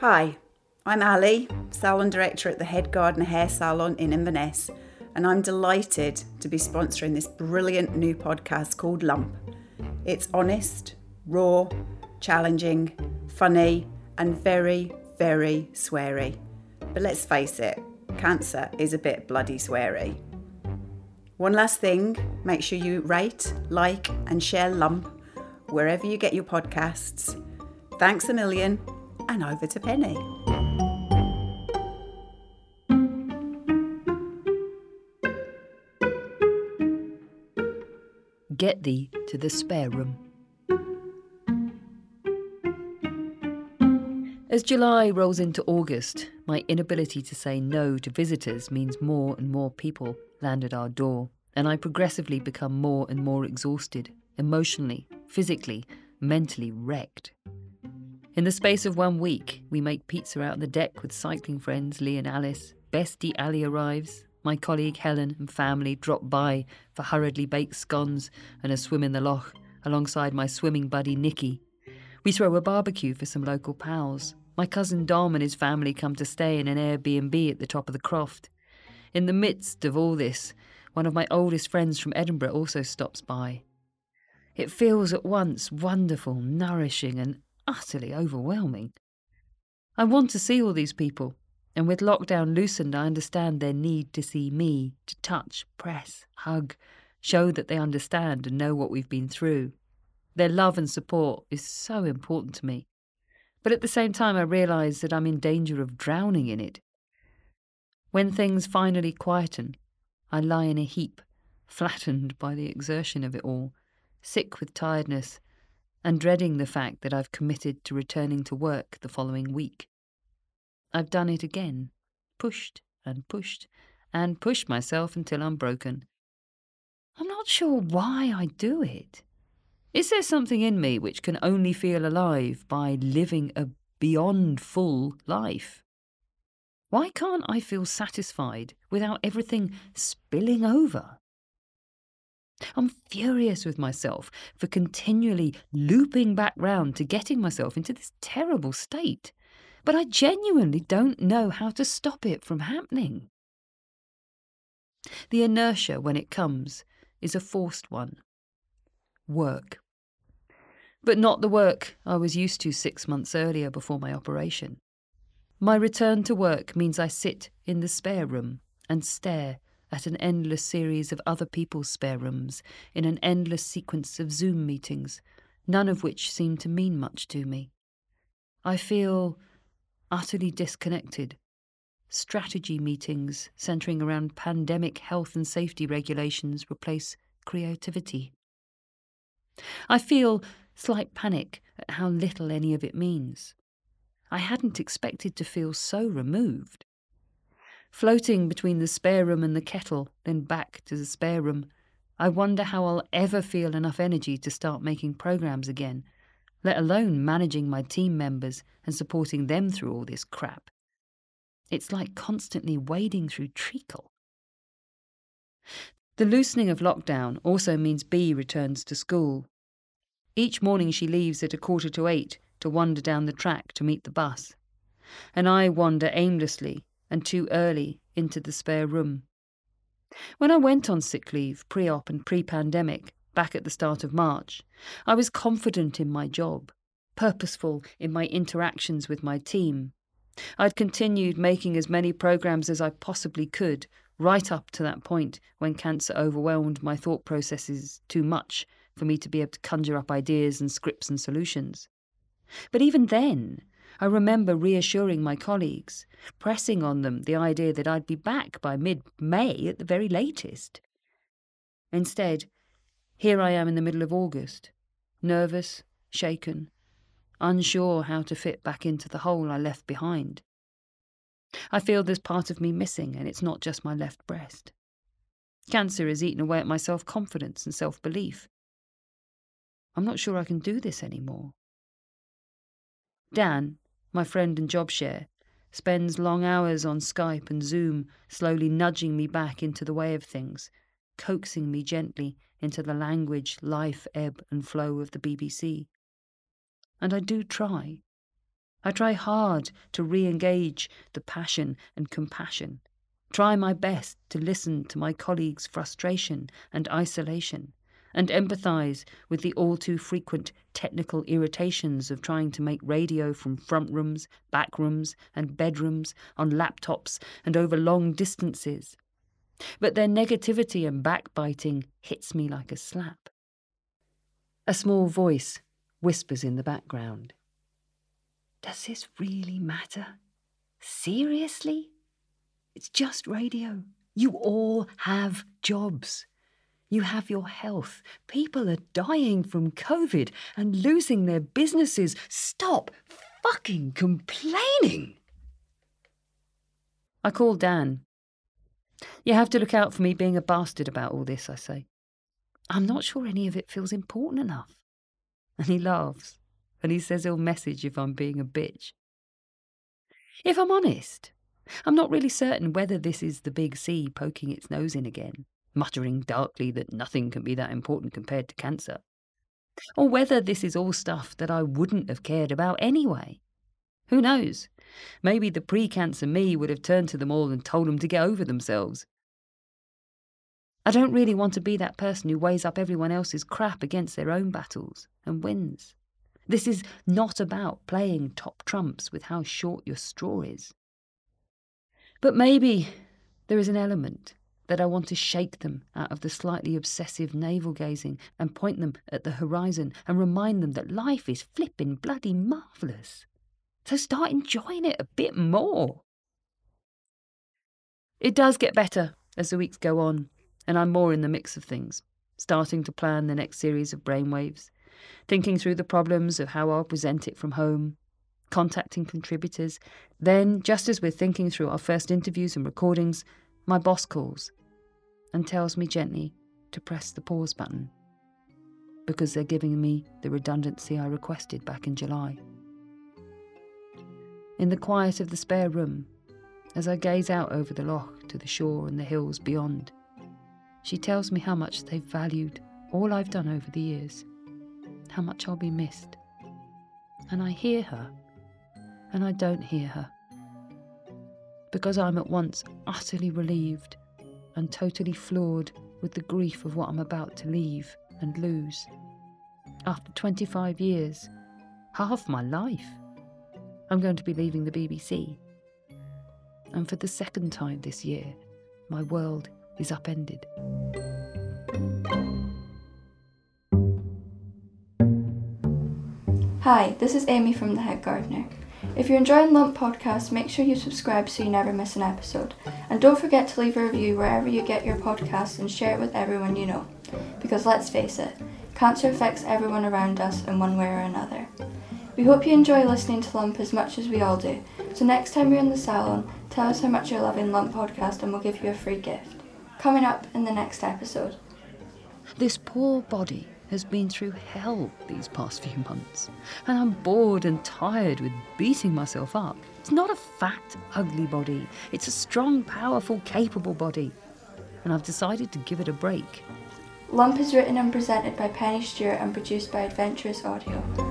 Hi, I'm Ali, salon director at the Head Gardener Hair Salon in Inverness, and I'm delighted to be sponsoring this brilliant new podcast called Lump. It's honest, raw, challenging, funny, and very, very sweary. But let's face it, cancer is a bit bloody sweary. One last thing make sure you rate, like, and share Lump wherever you get your podcasts. Thanks a million, and over to Pennie. Get thee to the spare room. As July rolls into August, my inability to say no to visitors means more and more people land at our door, and I progressively become more and more exhausted, emotionally, physically, mentally wrecked. In the space hmm. of one week, we make pizza out on the deck with cycling friends Lee and Alice. Bestie Ali arrives. My colleague Helen and family drop by for hurriedly baked scones and a swim in the loch alongside my swimming buddy Nikki. We throw a barbecue for some local pals. My cousin Dom and his family come to stay in an Airbnb at the top of the croft. In the midst of all this, one of my oldest friends from Edinburgh also stops by. It feels at once wonderful, nourishing, and utterly overwhelming. I want to see all these people, and with lockdown loosened, I understand their need to see me, to touch, press, hug, show that they understand and know what we've been through. Their love and support is so important to me. But at the same time, I realise that I'm in danger of drowning in it. When things finally quieten, I lie in a heap, flattened by the exertion of it all, sick with tiredness, and dreading the fact that I've committed to returning to work the following week. I've done it again, pushed and pushed and pushed myself until I'm broken. I'm not sure why I do it. Is there something in me which can only feel alive by living a beyond full life? Why can't I feel satisfied without everything spilling over? I'm furious with myself for continually looping back round to getting myself into this terrible state, but I genuinely don't know how to stop it from happening. The inertia, when it comes, is a forced one. Work. But not the work I was used to six months earlier before my operation. My return to work means I sit in the spare room and stare at an endless series of other people's spare rooms, in an endless sequence of Zoom meetings, none of which seem to mean much to me. I feel utterly disconnected. Strategy meetings centering around pandemic health and safety regulations replace creativity. I feel slight panic at how little any of it means. I hadn't expected to feel so removed. Floating between the spare room and the kettle, then back to the spare room, I wonder how I'll ever feel enough energy to start making programs again, let alone managing my team members and supporting them through all this crap. It's like constantly wading through treacle. The loosening of lockdown also means Bee returns to school. Each morning she leaves at a quarter to eight to wander down the track to meet the bus. And I wander aimlessly and too early into the spare room. When I went on sick leave, pre op and pre pandemic, back at the start of March, I was confident in my job, purposeful in my interactions with my team. I'd continued making as many programs as I possibly could, right up to that point when cancer overwhelmed my thought processes too much for me to be able to conjure up ideas and scripts and solutions. But even then, I remember reassuring my colleagues, pressing on them the idea that I'd be back by mid May at the very latest. Instead, here I am in the middle of August, nervous, shaken, unsure how to fit back into the hole I left behind. I feel there's part of me missing, and it's not just my left breast. Cancer has eaten away at my self confidence and self belief. I'm not sure I can do this anymore. Dan, my friend and job share, spends long hours on Skype and Zoom, slowly nudging me back into the way of things, coaxing me gently into the language, life, ebb, and flow of the BBC. And I do try. I try hard to re engage the passion and compassion, try my best to listen to my colleagues' frustration and isolation, and empathise with the all too frequent technical irritations of trying to make radio from front rooms, back rooms, and bedrooms, on laptops, and over long distances. But their negativity and backbiting hits me like a slap. A small voice whispers in the background. Does this really matter? Seriously? It's just radio. You all have jobs. You have your health. People are dying from COVID and losing their businesses. Stop fucking complaining. I call Dan. You have to look out for me being a bastard about all this, I say. I'm not sure any of it feels important enough. And he laughs and he says he'll message if I'm being a bitch. If I'm honest, I'm not really certain whether this is the big C poking its nose in again, muttering darkly that nothing can be that important compared to cancer, or whether this is all stuff that I wouldn't have cared about anyway. Who knows? Maybe the pre cancer me would have turned to them all and told them to get over themselves. I don't really want to be that person who weighs up everyone else's crap against their own battles and wins. This is not about playing top trumps with how short your straw is. But maybe there is an element that I want to shake them out of the slightly obsessive navel gazing and point them at the horizon and remind them that life is flippin' bloody marvellous. So start enjoying it a bit more. It does get better as the weeks go on, and I'm more in the mix of things, starting to plan the next series of brainwaves, thinking through the problems of how I'll present it from home, contacting contributors. Then, just as we're thinking through our first interviews and recordings, my boss calls and tells me gently to press the pause button because they're giving me the redundancy I requested back in July. In the quiet of the spare room, as I gaze out over the loch to the shore and the hills beyond, she tells me how much they've valued all I've done over the years how much I'll be missed. And I hear her, and I don't hear her. Because I'm at once utterly relieved and totally floored with the grief of what I'm about to leave and lose. After 25 years, half my life, I'm going to be leaving the BBC. And for the second time this year, my world is upended. Hi, this is Amy from The Head Gardener. If you're enjoying Lump Podcast, make sure you subscribe so you never miss an episode. And don't forget to leave a review wherever you get your podcasts and share it with everyone you know. Because let's face it, cancer affects everyone around us in one way or another. We hope you enjoy listening to Lump as much as we all do. So next time you're in the salon, tell us how much you're loving Lump Podcast and we'll give you a free gift. Coming up in the next episode. This poor body has been through hell these past few months, and I'm bored and tired with beating myself up. It's not a fat, ugly body, it's a strong, powerful, capable body, and I've decided to give it a break. Lump is written and presented by Pennie Stuart and produced by Adventurous Audio.